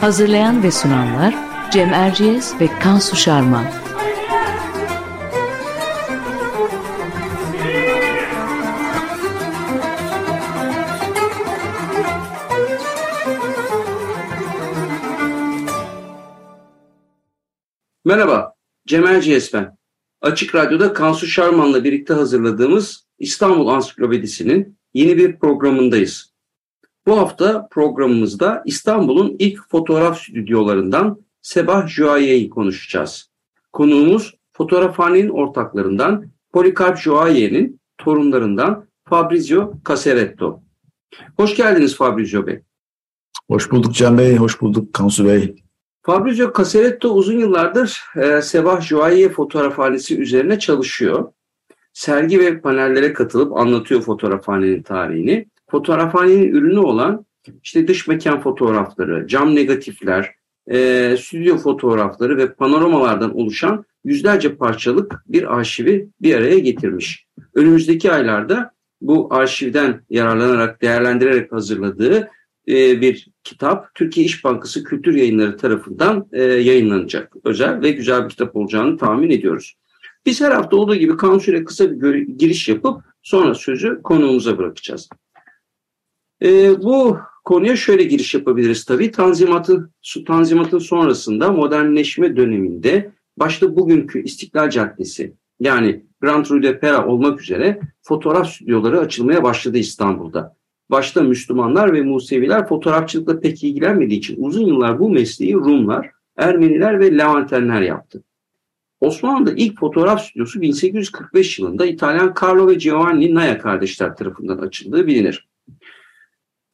Hazırlayan ve sunanlar Cem Erciyes ve Kansu Şarman. Merhaba, Cem Erciyes ben. Açık Radyo'da Kansu Şarman'la birlikte hazırladığımız İstanbul Ansiklopedisi'nin yeni bir programındayız. Bu hafta programımızda İstanbul'un ilk fotoğraf stüdyolarından Sebah Juaye'yi konuşacağız. Konuğumuz fotoğrafhanenin ortaklarından Polikarp Juaye'nin torunlarından Fabrizio Caseretto. Hoş geldiniz Fabrizio Bey. Hoş bulduk Cem Bey, hoş bulduk Kansu Bey. Fabrizio Caseretto uzun yıllardır e, Sebah Juaye fotoğrafhanesi üzerine çalışıyor. Sergi ve panellere katılıp anlatıyor fotoğrafhanenin tarihini fotoğrafhanenin ürünü olan işte dış mekan fotoğrafları, cam negatifler, e, stüdyo fotoğrafları ve panoramalardan oluşan yüzlerce parçalık bir arşivi bir araya getirmiş. Önümüzdeki aylarda bu arşivden yararlanarak, değerlendirerek hazırladığı e, bir kitap Türkiye İş Bankası Kültür Yayınları tarafından e, yayınlanacak. Özel ve güzel bir kitap olacağını tahmin ediyoruz. Biz her hafta olduğu gibi kansüre kısa bir giriş yapıp sonra sözü konuğumuza bırakacağız. E, bu konuya şöyle giriş yapabiliriz tabii. Tanzimatın, Tanzimat'ın sonrasında modernleşme döneminde başta bugünkü İstiklal Caddesi yani Grand Rue de Pera olmak üzere fotoğraf stüdyoları açılmaya başladı İstanbul'da. Başta Müslümanlar ve Museviler fotoğrafçılıkla pek ilgilenmediği için uzun yıllar bu mesleği Rumlar, Ermeniler ve Levantenler yaptı. Osmanlı'da ilk fotoğraf stüdyosu 1845 yılında İtalyan Carlo ve Giovanni Naya kardeşler tarafından açıldığı bilinir.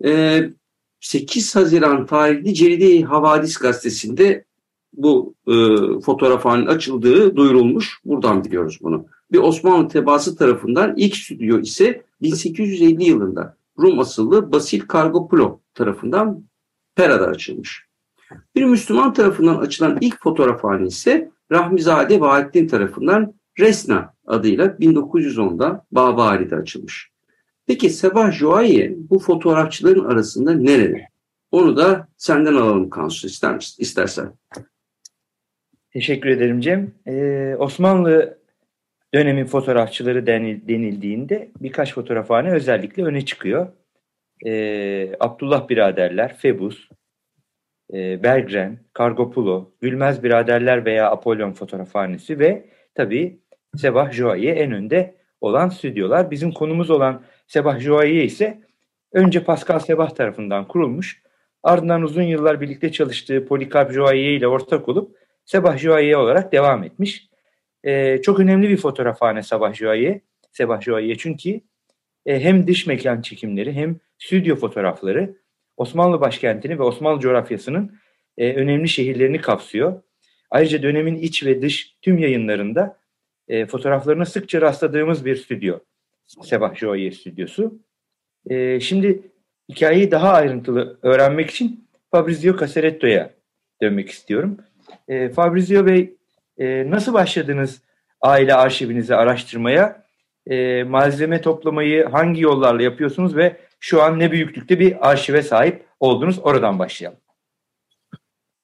8 ee, Haziran tarihli Ceride Havadis gazetesinde bu e, fotoğrafhanenin açıldığı duyurulmuş. Buradan biliyoruz bunu. Bir Osmanlı tebaası tarafından ilk stüdyo ise 1850 yılında Rum asıllı Basil Kargopulo tarafından Pera'da açılmış. Bir Müslüman tarafından açılan ilk fotoğrafhane ise Rahmizade Bahattin tarafından Resna adıyla 1910'da Babari'de açılmış. Peki Sabah Joaye bu fotoğrafçıların arasında nerede? Onu da senden alalım Kansu ister misin, istersen. Teşekkür ederim Cem. Ee, Osmanlı dönemin fotoğrafçıları denildiğinde birkaç fotoğrafhane özellikle öne çıkıyor. Ee, Abdullah biraderler, Febus, e, Bergren, Kargopulo, Gülmez biraderler veya Apollon fotoğrafhanesi ve tabii Sebah Joaye en önde olan stüdyolar. Bizim konumuz olan Sebah Joaillier ise önce Pascal Sebah tarafından kurulmuş, ardından uzun yıllar birlikte çalıştığı Polikarp Joaillier ile ortak olup Sebah Joaillier olarak devam etmiş. Ee, çok önemli bir fotoğrafhane Sabah Joaillier, Sebah Joaillier çünkü e, hem dış mekan çekimleri hem stüdyo fotoğrafları Osmanlı başkentini ve Osmanlı coğrafyasının e, önemli şehirlerini kapsıyor. Ayrıca dönemin iç ve dış tüm yayınlarında e, fotoğraflarına sıkça rastladığımız bir stüdyo. Sebah Joye stüdyosu. E, şimdi hikayeyi daha ayrıntılı öğrenmek için Fabrizio Casaretto'ya dönmek istiyorum. E, Fabrizio Bey e, nasıl başladınız aile arşivinizi araştırmaya? E, malzeme toplamayı hangi yollarla yapıyorsunuz ve şu an ne büyüklükte bir arşive sahip oldunuz? Oradan başlayalım.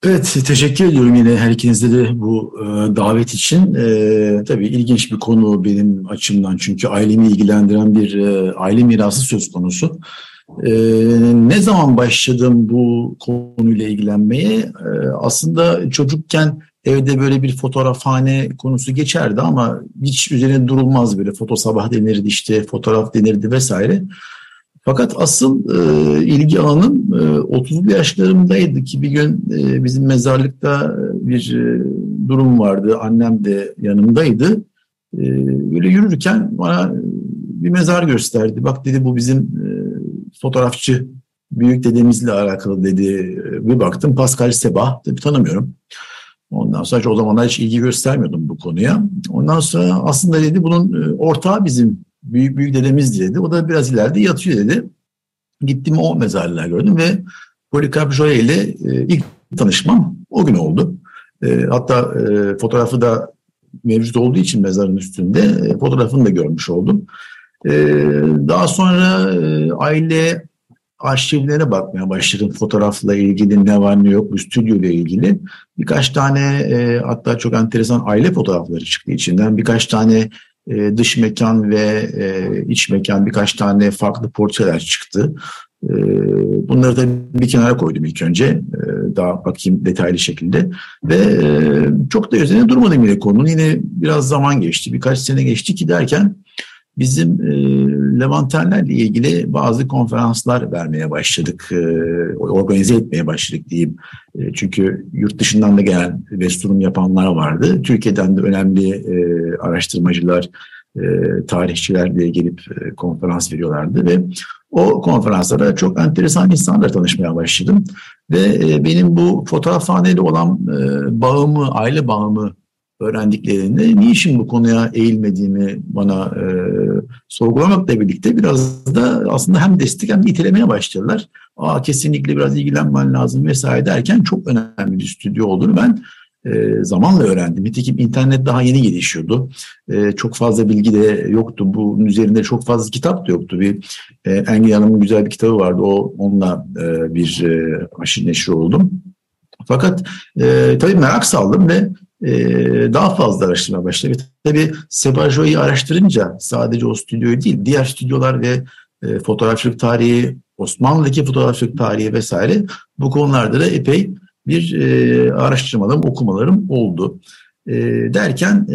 Evet, teşekkür ediyorum yine her ikinizde de bu e, davet için. E, tabii ilginç bir konu benim açımdan çünkü ailemi ilgilendiren bir e, aile mirası söz konusu. E, ne zaman başladım bu konuyla ilgilenmeye? E, aslında çocukken evde böyle bir fotoğrafhane konusu geçerdi ama hiç üzerine durulmaz böyle foto sabah denirdi işte fotoğraf denirdi vesaire. Fakat asıl e, ilgi alanım e, 30'lu yaşlarımdaydı ki bir gün e, bizim mezarlıkta bir e, durum vardı. Annem de yanımdaydı. E, böyle yürürken bana bir mezar gösterdi. Bak dedi bu bizim e, fotoğrafçı büyük dedemizle alakalı dedi. Bir baktım Pascal Sebah, tabii tanımıyorum. Ondan sonra o zamanlar hiç ilgi göstermiyordum bu konuya. Ondan sonra aslında dedi bunun e, ortağı bizim büyük büyük dedemiz dedi. O da biraz ileride yatıyor dedi. Gittim o mezarlığa gördüm ve Polikarp Joya ile e, ilk tanışmam o gün oldu. E, hatta fotoğrafı da mevcut olduğu için mezarın üstünde fotoğrafını da görmüş oldum. Daha sonra aile arşivlere bakmaya başladım. Fotoğrafla ilgili ne var ne yok bu stüdyo ile ilgili. Birkaç tane e, hatta çok enteresan aile fotoğrafları çıktı içinden. Birkaç tane e, dış mekan ve e, iç mekan birkaç tane farklı portreler çıktı. E, bunları da bir kenara koydum ilk önce. Daha bakayım detaylı şekilde. Ve çok da üzerine durmadım yine konunun. Yine biraz zaman geçti. Birkaç sene geçti ki derken bizim e, Levanterlerle ilgili bazı konferanslar vermeye başladık, e, organize etmeye başladık diyeyim. E, çünkü yurt dışından da gelen Vestur'um yapanlar vardı. Türkiye'den de önemli e, araştırmacılar, e, tarihçilerle gelip e, konferans veriyorlardı ve o konferanslara çok enteresan insanlarla tanışmaya başladım. Ve e, benim bu fotoğrafhaneyle olan e, bağımı, aile bağımı öğrendiklerinde niçin bu konuya eğilmediğimi bana e, sorgulamakla birlikte biraz da aslında hem destek hem de itelemeye başladılar. Aa kesinlikle biraz ilgilenmen lazım vesaire derken çok önemli bir stüdyo olduğunu ben e, zamanla öğrendim. Nitekim internet daha yeni gelişiyordu. E, çok fazla bilgi de yoktu. Bunun üzerinde çok fazla kitap da yoktu. Bir e, Engin Hanım'ın güzel bir kitabı vardı. O onunla e, bir e, aşırı neşri oldum. Fakat e, tabii merak saldım ve daha fazla araştırmaya başladı. Tabii Sebajo'yu araştırınca sadece o stüdyoyu değil, diğer stüdyolar ve e, fotoğrafçılık tarihi, Osmanlı'daki fotoğrafçılık tarihi vesaire bu konularda da epey bir e, araştırmalarım, okumalarım oldu. E, derken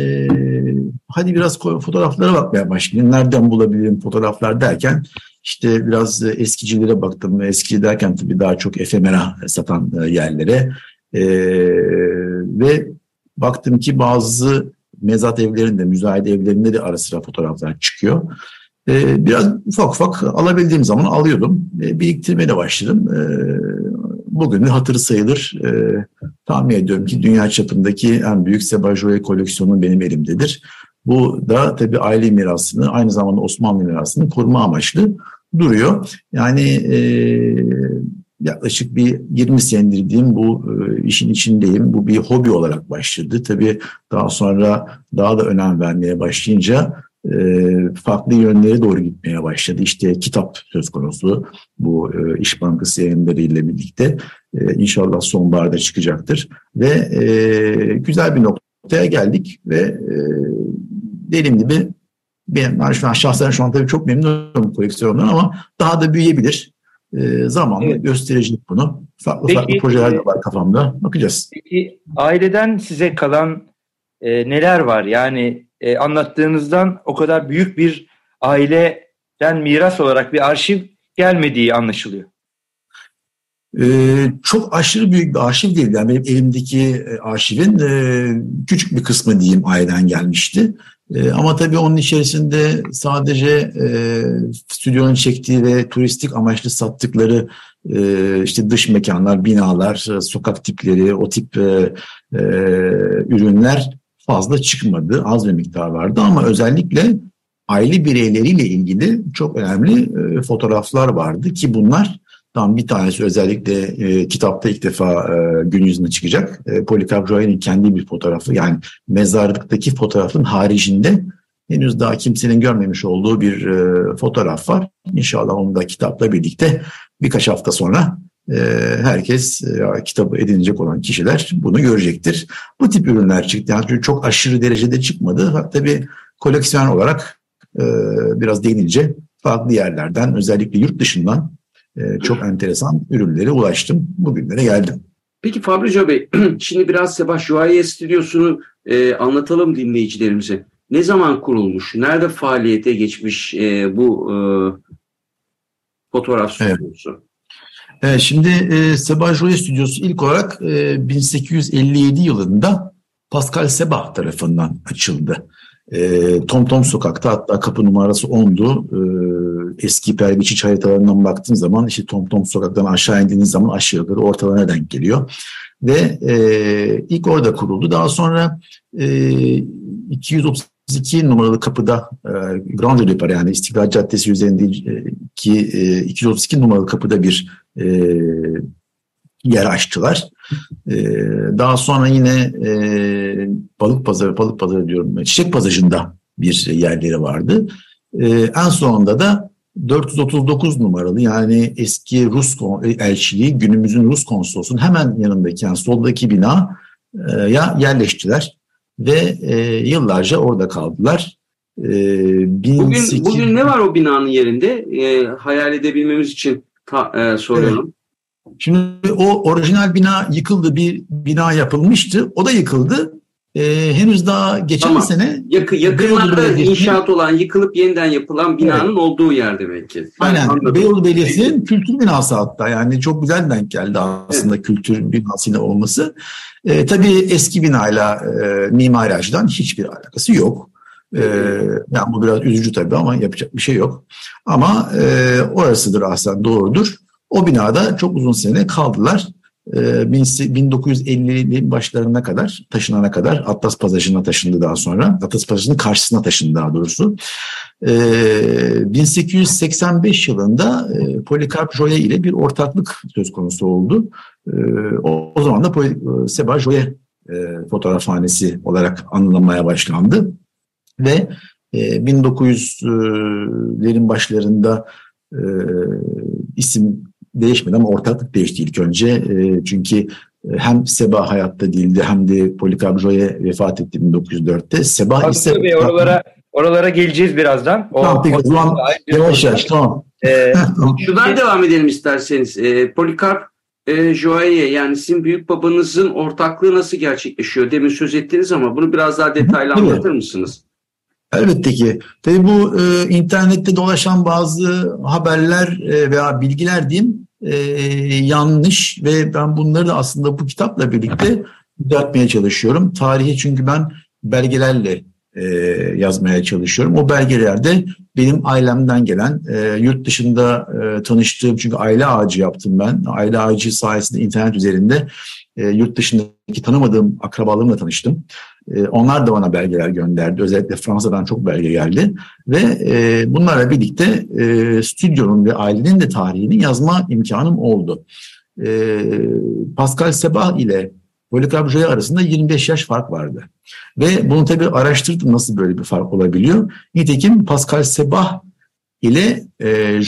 hadi biraz fotoğraflara bakmaya başlayayım. Nereden bulabilirim fotoğraflar derken işte biraz eskicilere baktım. Eskici derken tabii daha çok efemera satan yerlere. Ve baktım ki bazı mezat evlerinde, müzayede evlerinde de ara sıra fotoğraflar çıkıyor. Ee, biraz ufak ufak alabildiğim zaman alıyordum. Ee, biriktirmeye de başladım. Ee, bugün hatırı sayılır. Ee, tahmin ediyorum ki dünya çapındaki en büyük Sebajoye koleksiyonu benim elimdedir. Bu da tabii aile mirasını, aynı zamanda Osmanlı mirasını koruma amaçlı duruyor. Yani e, yaklaşık bir 20 senedir diyeyim bu e, işin içindeyim. Bu bir hobi olarak başladı. Tabii daha sonra daha da önem vermeye başlayınca e, farklı yönlere doğru gitmeye başladı. İşte kitap söz konusu bu e, İş Bankası yayınlarıyla birlikte e, inşallah sonbaharda çıkacaktır. Ve güzel bir noktaya geldik ve e, dediğim gibi ben an şahsen şu an tabii çok memnunum koleksiyondan ama daha da büyüyebilir e, zamanla evet. gösterecek bunu. Farklı peki, farklı projeler de var kafamda. Bakacağız. Peki aileden size kalan e, neler var? Yani e, anlattığınızdan o kadar büyük bir aileden miras olarak bir arşiv gelmediği anlaşılıyor. Ee, çok aşırı büyük bir arşiv değil. Yani benim elimdeki e, arşivin e, küçük bir kısmı diyeyim aileden gelmişti. E, ama tabii onun içerisinde sadece e, stüdyonun çektiği ve turistik amaçlı sattıkları e, işte dış mekanlar, binalar, sokak tipleri, o tip e, e, ürünler fazla çıkmadı. Az bir miktar vardı ama özellikle aile bireyleriyle ilgili çok önemli e, fotoğraflar vardı ki bunlar Tam bir tanesi özellikle e, kitapta ilk defa e, gün yüzüne çıkacak. E, Polikarp Joya'nın kendi bir fotoğrafı yani mezarlıktaki fotoğrafın haricinde henüz daha kimsenin görmemiş olduğu bir e, fotoğraf var. İnşallah onu da kitapla birlikte birkaç hafta sonra e, herkes e, kitabı edinecek olan kişiler bunu görecektir. Bu tip ürünler çıktı. Yani çok aşırı derecede çıkmadı. Hatta bir koleksiyon olarak e, biraz değinince farklı yerlerden özellikle yurt dışından e, çok enteresan ürünlere ulaştım. Bugünlere geldim. Peki Fabricio Bey, şimdi biraz Sebah Juaye Stüdyosu'nu e, anlatalım dinleyicilerimize. Ne zaman kurulmuş, nerede faaliyete geçmiş e, bu e, fotoğraf stüdyosu? Evet. Evet, şimdi e, Sebah Joye Stüdyosu ilk olarak e, 1857 yılında Pascal Sebah tarafından açıldı. E, Tom Tom sokakta hatta kapı numarası 10'du. E, eski perbiçiç haritalarından baktığın zaman işte Tom Tom sokaktan aşağı indiğiniz zaman aşağı yukarı ortalarına denk geliyor. Ve e, ilk orada kuruldu. Daha sonra e, 232 numaralı kapıda e, Grand Rue yani İstiklal Caddesi üzerindeki e, 232 numaralı kapıda bir e, yer açtılar. E, daha sonra yine e, balık pazarı, balık pazarı diyorum, çiçek pazarında bir yerleri vardı. E, en sonunda da 439 numaralı yani eski Rus elçiliği günümüzün Rus konsolosunun hemen yanındaki yani soldaki bina e, ya yerleştiler ve e, yıllarca orada kaldılar. E, 18... bugün, bugün ne var o binanın yerinde? E, hayal edebilmemiz için ta, e, soruyorum. Evet. Şimdi o orijinal bina yıkıldı, bir bina yapılmıştı. O da yıkıldı. Ee, henüz daha geçen Ama sene yakın yakınlarda inşaat olan yıkılıp yeniden yapılan binanın evet. olduğu yer demek ki. Aynen. Anladım. Beyoğlu Belediyesi'nin kültür binası hatta yani çok güzel denk geldi aslında evet. kültür binasıyla olması. Ee, tabii eski binayla e, mimari açıdan hiçbir alakası yok. Ee, yani bu biraz üzücü tabii ama yapacak bir şey yok. Ama e, orasıdır aslında doğrudur. O binada çok uzun sene kaldılar. 1950'li ee, başlarına kadar taşınana kadar Atlas Pasajı'na taşındı daha sonra. Atlas Pasajı'nın karşısına taşındı daha doğrusu. 1885 ee, yılında e, Polikarp Joye ile bir ortaklık söz konusu oldu. Ee, o, zaman da Seba Joye e, fotoğrafhanesi olarak anılmaya başlandı. Ve 1900'lerin e, başlarında isim değişmedi ama ortaklık değişti ilk önce. E, çünkü e, hem Seba hayatta değildi hem de Polikarp Joye vefat etti 1904'te. Seba Hakkı ise... Bey, oralara, oralara geleceğiz birazdan. O, tamam peki o zaman yavaş yavaş tamam. Ee, şuradan devam edelim isterseniz. E, Polikarp e, Joye yani sizin büyük babanızın ortaklığı nasıl gerçekleşiyor? Demin söz ettiniz ama bunu biraz daha detaylı anlatır mısınız? Elbette ki. Tabii bu e, internette dolaşan bazı haberler e, veya bilgiler diyeyim e, yanlış ve ben bunları da aslında bu kitapla birlikte düzeltmeye çalışıyorum. Tarihi çünkü ben belgelerle e, yazmaya çalışıyorum. O belgelerde benim ailemden gelen, e, yurt dışında e, tanıştığım, çünkü aile ağacı yaptım ben. Aile ağacı sayesinde internet üzerinde e, yurt dışındaki tanımadığım akrabalarımla tanıştım. E, onlar da bana belgeler gönderdi. Özellikle Fransa'dan çok belge geldi. Ve e, bunlarla birlikte e, stüdyonun ve ailenin de tarihini yazma imkanım oldu. E, Pascal Sebah ile Polycarp Joye arasında 25 yaş fark vardı. Ve bunu tabii araştırdım nasıl böyle bir fark olabiliyor. Nitekim Pascal Sebah ile e,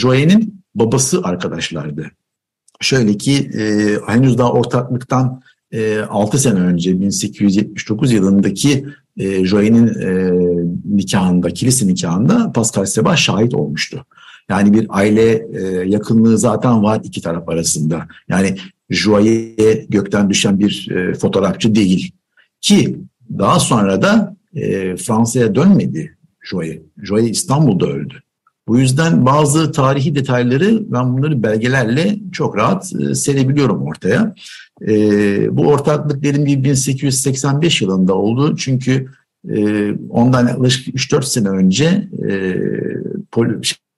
babası arkadaşlardı. Şöyle ki e, henüz daha ortaklıktan e, 6 sene önce 1879 yılındaki e, Joye'nin e, nikahında, kilise nikahında Pascal Sebah şahit olmuştu. Yani bir aile e, yakınlığı zaten var iki taraf arasında. Yani Joye gökten düşen bir e, fotoğrafçı değil. Ki daha sonra da e, Fransa'ya dönmedi Joye. Joye İstanbul'da öldü. Bu yüzden bazı tarihi detayları ben bunları belgelerle çok rahat e, serebiliyorum ortaya. E, bu ortaklık dediğim gibi 1885 yılında oldu. Çünkü e, ondan yaklaşık 3-4 sene önce e, Pol,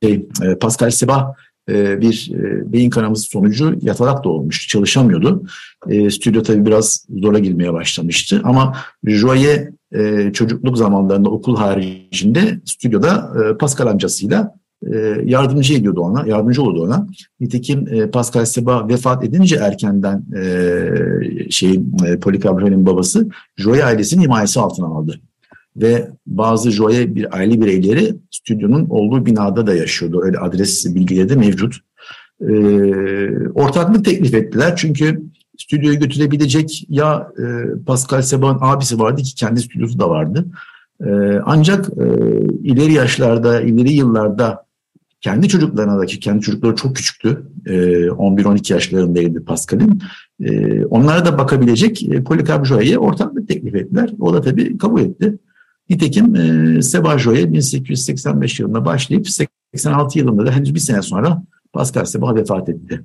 şey, e, Pascal Sebah e, bir e, beyin kanaması sonucu yatalak da çalışamıyordu. E, stüdyo tabii biraz zora girmeye başlamıştı ama Joye e, çocukluk zamanlarında okul haricinde stüdyoda e, Pascal amcasıyla e, yardımcı ediyordu ona, yardımcı oldu ona. Nitekim e, Pascal Seba vefat edince erkenden e, şey e, Policarp'ın babası Joye ailesinin himayesi altına aldı. Ve bazı Joye bir aile bireyleri stüdyonun olduğu binada da yaşıyordu. Öyle adres bilgileri de mevcut. E, ortaklık teklif ettiler çünkü stüdyoyu götürebilecek ya e, Pascal Seba'nın abisi vardı ki kendi stüdyosu da vardı. E, ancak e, ileri yaşlarda, ileri yıllarda kendi çocuklarına da ki kendi çocukları çok küçüktü. 11-12 yaşlarındaydı Pascal'in. Onlara da bakabilecek Polikarp Joye'ye ortaklık teklif ettiler. O da tabii kabul etti. Nitekim Seba Joye 1885 yılında başlayıp 86 yılında da henüz bir sene sonra Pascal Seba vefat etti.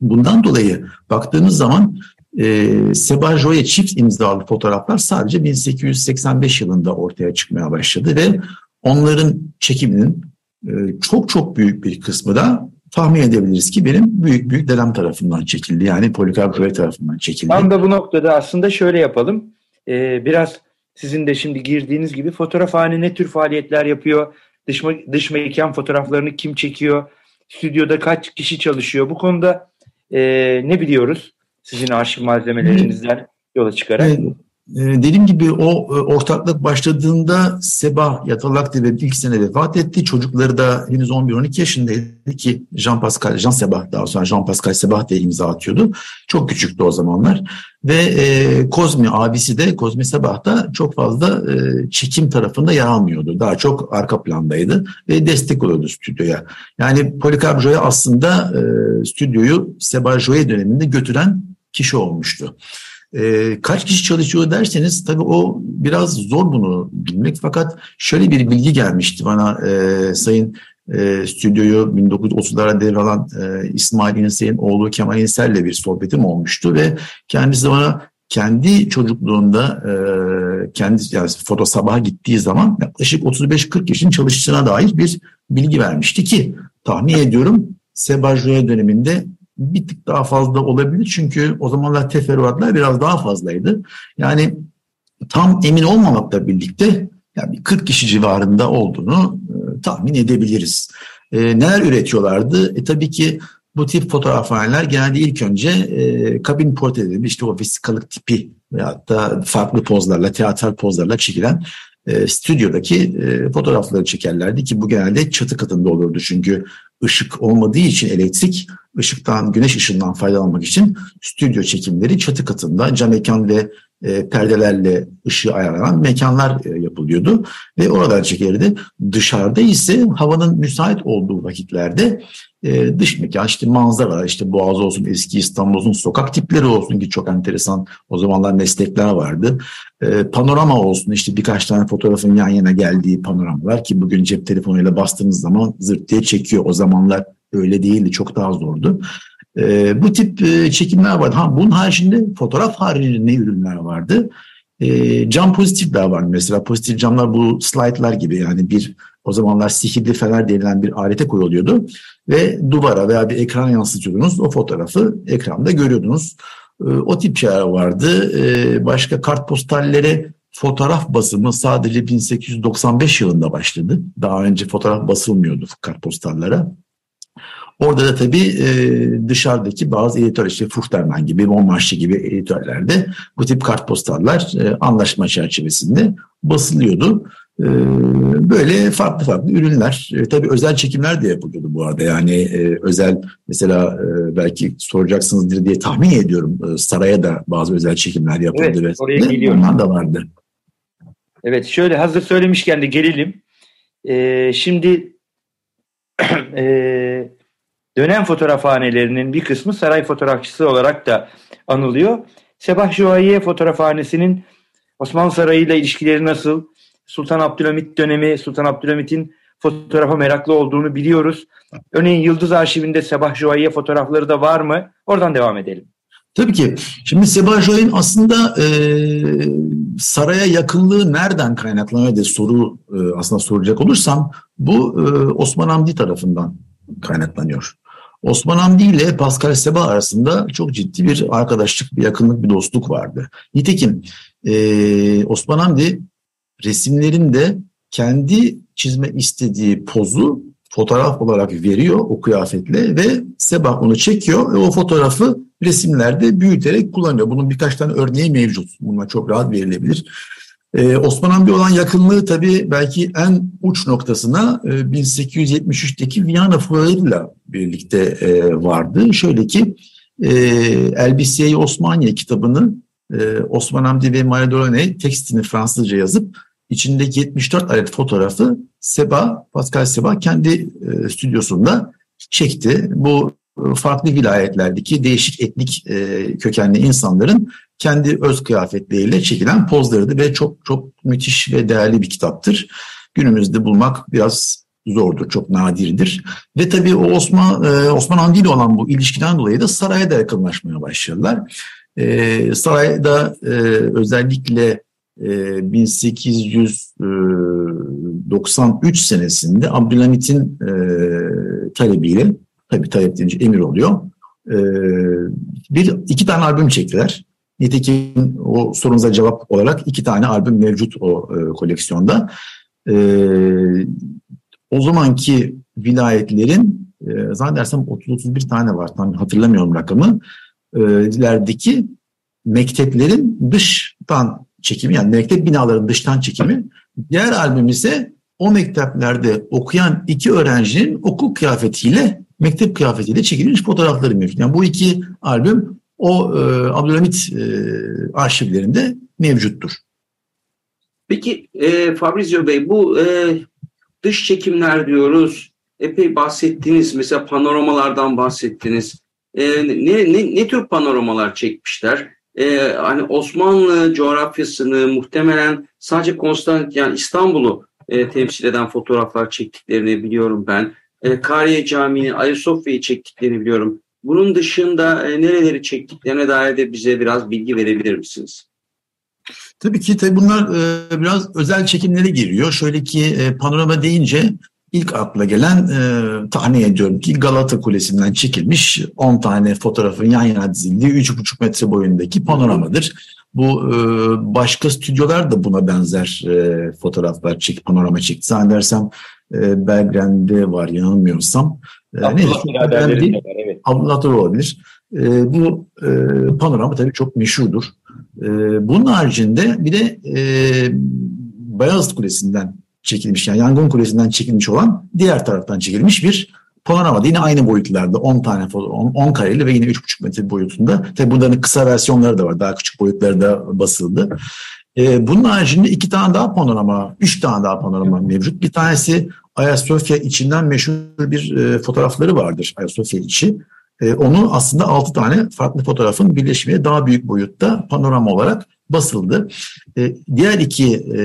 Bundan dolayı baktığımız zaman e, Seba çift imzalı fotoğraflar sadece 1885 yılında ortaya çıkmaya başladı ve onların çekiminin e, çok çok büyük bir kısmı da tahmin edebiliriz ki benim büyük büyük dedem tarafından çekildi. Yani Polikarp Joye tarafından çekildi. Tam da bu noktada aslında şöyle yapalım. Ee, biraz sizin de şimdi girdiğiniz gibi fotoğrafhane ne tür faaliyetler yapıyor? Dış, dış mekan fotoğraflarını kim çekiyor? Stüdyoda kaç kişi çalışıyor? Bu konuda e, ne biliyoruz? Sizin arşiv malzemelerinizden yola çıkarak. Evet. Ee, dediğim gibi o e, ortaklık başladığında Sebah Yatalak ve ilk sene vefat etti. Çocukları da henüz 11-12 yaşındaydı ki Jean Pascal, Jean Sebah daha sonra Jean Pascal Sebah diye imza atıyordu. Çok küçüktü o zamanlar. Ve e, Kozmi abisi de Kozmi Sebah da çok fazla e, çekim tarafında yer almıyordu. Daha çok arka plandaydı ve destek oluyordu stüdyoya. Yani Polikarp Joye aslında e, stüdyoyu Sebah Joye döneminde götüren kişi olmuştu. E, kaç kişi çalışıyor derseniz tabii o biraz zor bunu bilmek. Fakat şöyle bir bilgi gelmişti bana e, Sayın e, stüdyoyu 1930'lara devralan e, İsmail İnsel'in oğlu Kemal İnsel'le bir sohbetim olmuştu ve kendisi bana kendi çocukluğunda e, kendi yani foto sabaha gittiği zaman yaklaşık 35-40 kişinin çalıştığına dair bir bilgi vermişti ki tahmin ediyorum Sebajoya döneminde bir tık daha fazla olabilir. Çünkü o zamanlar teferruatlar biraz daha fazlaydı. Yani tam emin olmamakla birlikte yani 40 kişi civarında olduğunu e, tahmin edebiliriz. E, neler üretiyorlardı? E, tabii ki bu tip fotoğrafhaneler genelde ilk önce e, kabin portreleri, işte o vesikalık tipi veyahut da farklı pozlarla, teatral pozlarla çekilen e, stüdyodaki e, fotoğrafları çekerlerdi ki bu genelde çatı katında olurdu çünkü ışık olmadığı için elektrik ışıktan güneş ışığından faydalanmak için stüdyo çekimleri çatı katında cam mekan ve e, perdelerle ışığı ayarlanan mekanlar e, yapılıyordu ve oradan çekilirdi. Dışarıda ise havanın müsait olduğu vakitlerde e, dış mekan işte manzara işte Boğaz olsun eski İstanbul olsun sokak tipleri olsun ki çok enteresan o zamanlar meslekler vardı. E, panorama olsun işte birkaç tane fotoğrafın yan yana geldiği panoramalar ki bugün cep telefonuyla bastığınız zaman zırt diye çekiyor. O zamanlar öyle değildi çok daha zordu. E, bu tip e, çekimler vardı. Ha, bunun haricinde fotoğraf haricinde ne ürünler vardı? E, cam pozitifler var mesela. Pozitif camlar bu slaytlar gibi yani bir o zamanlar sihirli fener denilen bir alete koyuluyordu ve duvara veya bir ekran yansıtıyordunuz. O fotoğrafı ekranda görüyordunuz. E, o tip şeyler vardı. E, başka kartpostalleri fotoğraf basımı sadece 1895 yılında başladı. Daha önce fotoğraf basılmıyordu kartpostallara. Orada da tabii e, dışarıdaki bazı editör işte Fuchterman gibi, Monmarchi gibi editörlerde bu tip kartpostallar e, anlaşma çerçevesinde basılıyordu. E, böyle farklı farklı ürünler. E, tabii özel çekimler de yapılıyordu bu arada. Yani e, özel mesela e, belki soracaksınızdır diye tahmin ediyorum. E, saraya da bazı özel çekimler yapıldı. Evet, ve oraya geliyorum. Onlar da vardı. Evet şöyle hazır söylemişken de gelelim. E, şimdi e, Dönem fotoğrafhanelerinin bir kısmı saray fotoğrafçısı olarak da anılıyor. Sebah Şuayiye fotoğrafhanesinin Osmanlı Sarayı ile ilişkileri nasıl? Sultan Abdülhamit dönemi, Sultan Abdülhamit'in fotoğrafa meraklı olduğunu biliyoruz. Örneğin Yıldız Arşivinde Sebah Şuayiye fotoğrafları da var mı? Oradan devam edelim. Tabii ki. Şimdi Sebah Joy'un aslında e, saraya yakınlığı nereden kaynaklanıyor diye soru e, aslında soracak olursam bu e, Osman Hamdi tarafından kaynaklanıyor. Osman Hamdi ile Pascal Seba arasında çok ciddi bir arkadaşlık, bir yakınlık, bir dostluk vardı. Nitekim e, Osman Hamdi resimlerinde kendi çizme istediği pozu fotoğraf olarak veriyor o kıyafetle ve Seba onu çekiyor ve o fotoğrafı resimlerde büyüterek kullanıyor. Bunun birkaç tane örneği mevcut. Bunlar çok rahat verilebilir. Ee, Osman Hamdi olan yakınlığı tabii belki en uç noktasına e, 1873'teki Viyana Fuarı'yla birlikte e, vardı. Şöyle ki e, Elbisiye Osmaniye kitabını e, Osman Hamdi ve Maria Dorane tekstini Fransızca yazıp içindeki 74 adet fotoğrafı Seba, Pascal Seba kendi e, stüdyosunda çekti. Bu farklı vilayetlerdeki değişik etnik e, kökenli insanların kendi öz kıyafetleriyle çekilen pozlarıydı ve çok çok müthiş ve değerli bir kitaptır. Günümüzde bulmak biraz zordur, çok nadirdir. Ve tabii o Osman e, Osman Hamdi ile olan bu ilişkiden dolayı da saraya da yakınlaşmaya başladılar. E, sarayda e, özellikle e, 1893 senesinde Abdülhamit'in e, talebiyle, tabii talep deyince emir oluyor, e, bir iki tane albüm çektiler. Nitekim o sorunuza cevap olarak iki tane albüm mevcut o e, koleksiyonda. E, o zamanki vilayetlerin e, zannedersem 30-31 tane var tam hatırlamıyorum rakamı. E, mekteplerin dıştan çekimi yani mektep binalarının dıştan çekimi. Diğer albüm ise o mekteplerde okuyan iki öğrencinin okul kıyafetiyle mektep kıyafetiyle çekilmiş fotoğrafları mevcut. Yani bu iki albüm o e, Abdülhamit e, arşivlerinde mevcuttur. Peki e, Fabrizio Bey bu e, dış çekimler diyoruz. Epey bahsettiniz. Mesela panoramalardan bahsettiniz. E, ne, ne, ne tür panoramalar çekmişler? E, hani Osmanlı coğrafyasını muhtemelen sadece Konstant yani İstanbul'u e, temsil eden fotoğraflar çektiklerini biliyorum ben. E, Kariye Camii'ni, Ayasofya'yı çektiklerini biliyorum. Bunun dışında e, nereleri çektiklerine dair de bize biraz bilgi verebilir misiniz? Tabii ki tabii bunlar e, biraz özel çekimlere giriyor. Şöyle ki e, panorama deyince ilk akla gelen tahmin ediyorum ki Galata Kulesi'nden çekilmiş 10 tane fotoğrafın yan yana dizildiği 3,5 metre boyundaki panoramadır. Bu başka stüdyolar da buna benzer fotoğraflar çek, panorama çekti. Zannedersem e, Belgren'de var yanılmıyorsam. E, Abdullah biraderlerinde var evet. Abdullah olabilir. E, bu e, panorama tabii çok meşhurdur. E, bunun haricinde bir de e, Beyazıt Kulesi'nden çekilmiş yani Yangın Kulesi'nden çekilmiş olan diğer taraftan çekilmiş bir panorama. Yine aynı boyutlarda 10 tane 10, 10 kareli ve yine 3,5 metre boyutunda. Tabii bunların kısa versiyonları da var. Daha küçük boyutları da basıldı. Ee, bunun haricinde iki tane daha panorama, üç tane daha panorama mevcut. Bir tanesi Ayasofya içinden meşhur bir e, fotoğrafları vardır Ayasofya içi. E, onu aslında altı tane farklı fotoğrafın birleşimiyle daha büyük boyutta panorama olarak basıldı. E, diğer iki e,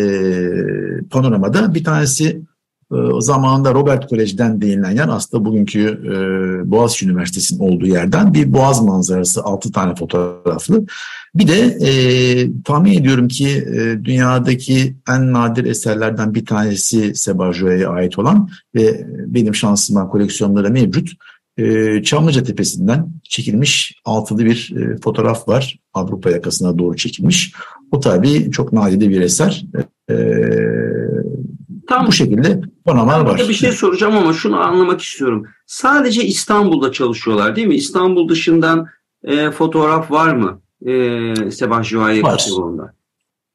panoramada bir tanesi e, zamanında Robert Kolej'den denilen yer aslında bugünkü e, Boğaziçi Üniversitesi'nin olduğu yerden bir boğaz manzarası altı tane fotoğraflı. Bir de e, tahmin ediyorum ki e, dünyadaki en nadir eserlerden bir tanesi Sebajo'ya ait olan ve benim şansıma koleksiyonlara mevcut. E, Çamlıca Tepesi'nden çekilmiş altılı bir e, fotoğraf var. Avrupa yakasına doğru çekilmiş. O tabii çok nadide bir eser. E, Tam bu şekilde panomalar var. Bir şey soracağım ama şunu anlamak istiyorum. Sadece İstanbul'da çalışıyorlar değil mi? İstanbul dışından e, fotoğraf var mı? E, Sebah Juaye kataloğunda.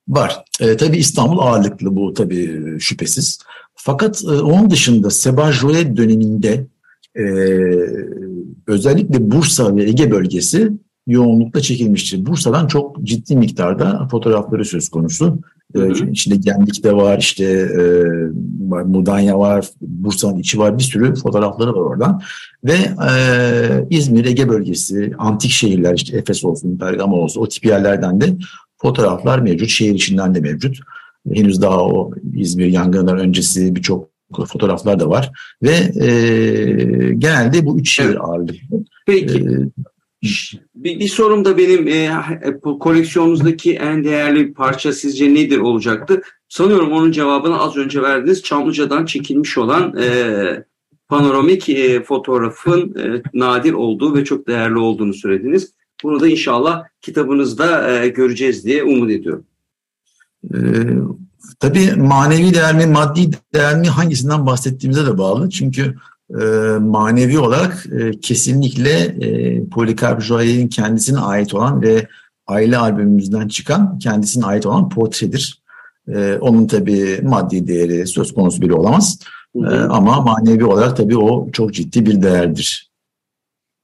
Var. E, tabii İstanbul ağırlıklı bu tabii şüphesiz. Fakat e, onun dışında Sebah Joye döneminde e, özellikle Bursa ve Ege bölgesi yoğunlukla çekilmiştir. Bursa'dan çok ciddi miktarda fotoğrafları söz konusu. Hı hı. Ee, içinde Gemlik de var, işte e, Mudanya var, Bursa'nın içi var, bir sürü fotoğrafları var oradan. Ve e, İzmir, Ege bölgesi, antik şehirler, işte Efes olsun, Bergama olsun, o tip yerlerden de fotoğraflar mevcut. Şehir içinden de mevcut. Henüz daha o İzmir yangınından öncesi birçok fotoğraflar da var. Ve e, genelde bu üç şehir ağırlıklı. Peki. E, bir, bir sorum da benim e, koleksiyonunuzdaki en değerli parça sizce nedir olacaktı? Sanıyorum onun cevabını az önce verdiniz. Çamlıca'dan çekilmiş olan e, panoramik e, fotoğrafın e, nadir olduğu ve çok değerli olduğunu söylediniz. Bunu da inşallah kitabınızda e, göreceğiz diye umut ediyorum. Ee, tabii manevi değer mi, maddi değer mi hangisinden bahsettiğimize de bağlı. Çünkü e, manevi olarak e, kesinlikle e, Polikarp Joyer'in kendisine ait olan ve aile albümümüzden çıkan kendisine ait olan portredir. E, onun tabii maddi değeri söz konusu bile olamaz. E, ama manevi olarak tabii o çok ciddi bir değerdir.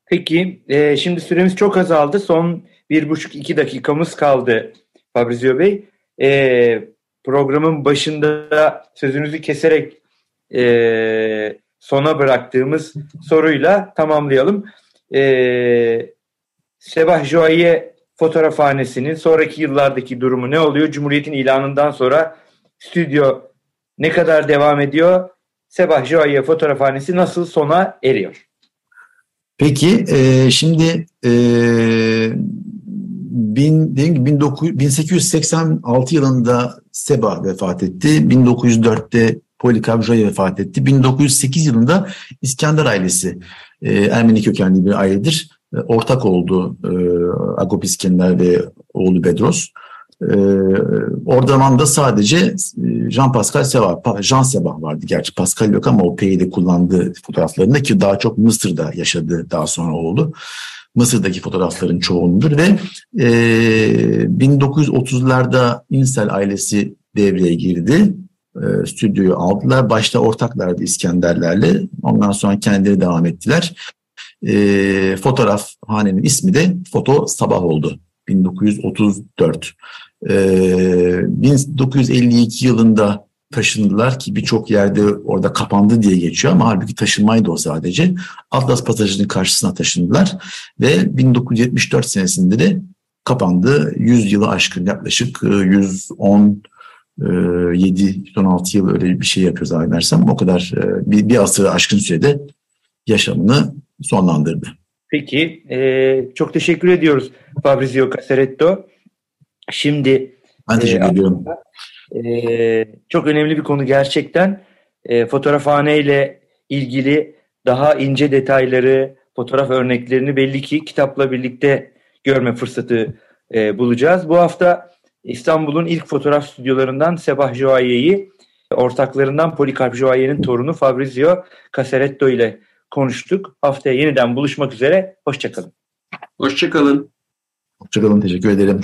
Peki e, şimdi süremiz çok azaldı. Son bir buçuk iki dakikamız kaldı Fabrizio Bey. E, programın başında sözünüzü keserek e, sona bıraktığımız soruyla tamamlayalım. Ee, Sebah Joaye fotoğrafhanesinin sonraki yıllardaki durumu ne oluyor? Cumhuriyet'in ilanından sonra stüdyo ne kadar devam ediyor? Sebah Joaye fotoğrafhanesi nasıl sona eriyor? Peki e, şimdi e, bin, dediğim gibi 1886 yılında Seba vefat etti. 1904'te Polikarp Joya vefat etti. 1908 yılında İskender ailesi e, Ermeni kökenli bir ailedir. E, ortak oldu e, Agop İskender ve oğlu Bedros. E, orada da sadece e, Jean Pascal Sebah, Jean Sebah vardı gerçi Pascal yok ama o P'yi de kullandı fotoğraflarında ki daha çok Mısır'da yaşadı daha sonra oldu. Mısır'daki fotoğrafların çoğundur ve e, 1930'larda İnsel ailesi devreye girdi. E, stüdyoyu aldılar. Başta ortaklardı İskenderlerle. Ondan sonra kendileri devam ettiler. E, fotoğraf hanenin ismi de Foto Sabah oldu. 1934. E, 1952 yılında taşındılar ki birçok yerde orada kapandı diye geçiyor ama halbuki taşınmaydı o sadece. Atlas Pasajı'nın karşısına taşındılar ve 1974 senesinde de kapandı. 100 yılı aşkın yaklaşık 110 7 16 yıl öyle bir şey yapıyor zannedersem o kadar e, bir, bir asırı aşkın sürede yaşamını sonlandırdı. Peki e, çok teşekkür ediyoruz Fabrizio Casaretto. Şimdi ben teşekkür e, ediyorum. E, çok önemli bir konu gerçekten. E, fotoğrafhane ile ilgili daha ince detayları, fotoğraf örneklerini belli ki kitapla birlikte görme fırsatı e, bulacağız. Bu hafta İstanbul'un ilk fotoğraf stüdyolarından Sebah Joaye'yi, ortaklarından Polikarp Joaye'nin torunu Fabrizio Casaretto ile konuştuk. Haftaya yeniden buluşmak üzere. Hoşçakalın. Hoşçakalın. Hoşçakalın. Teşekkür ederim.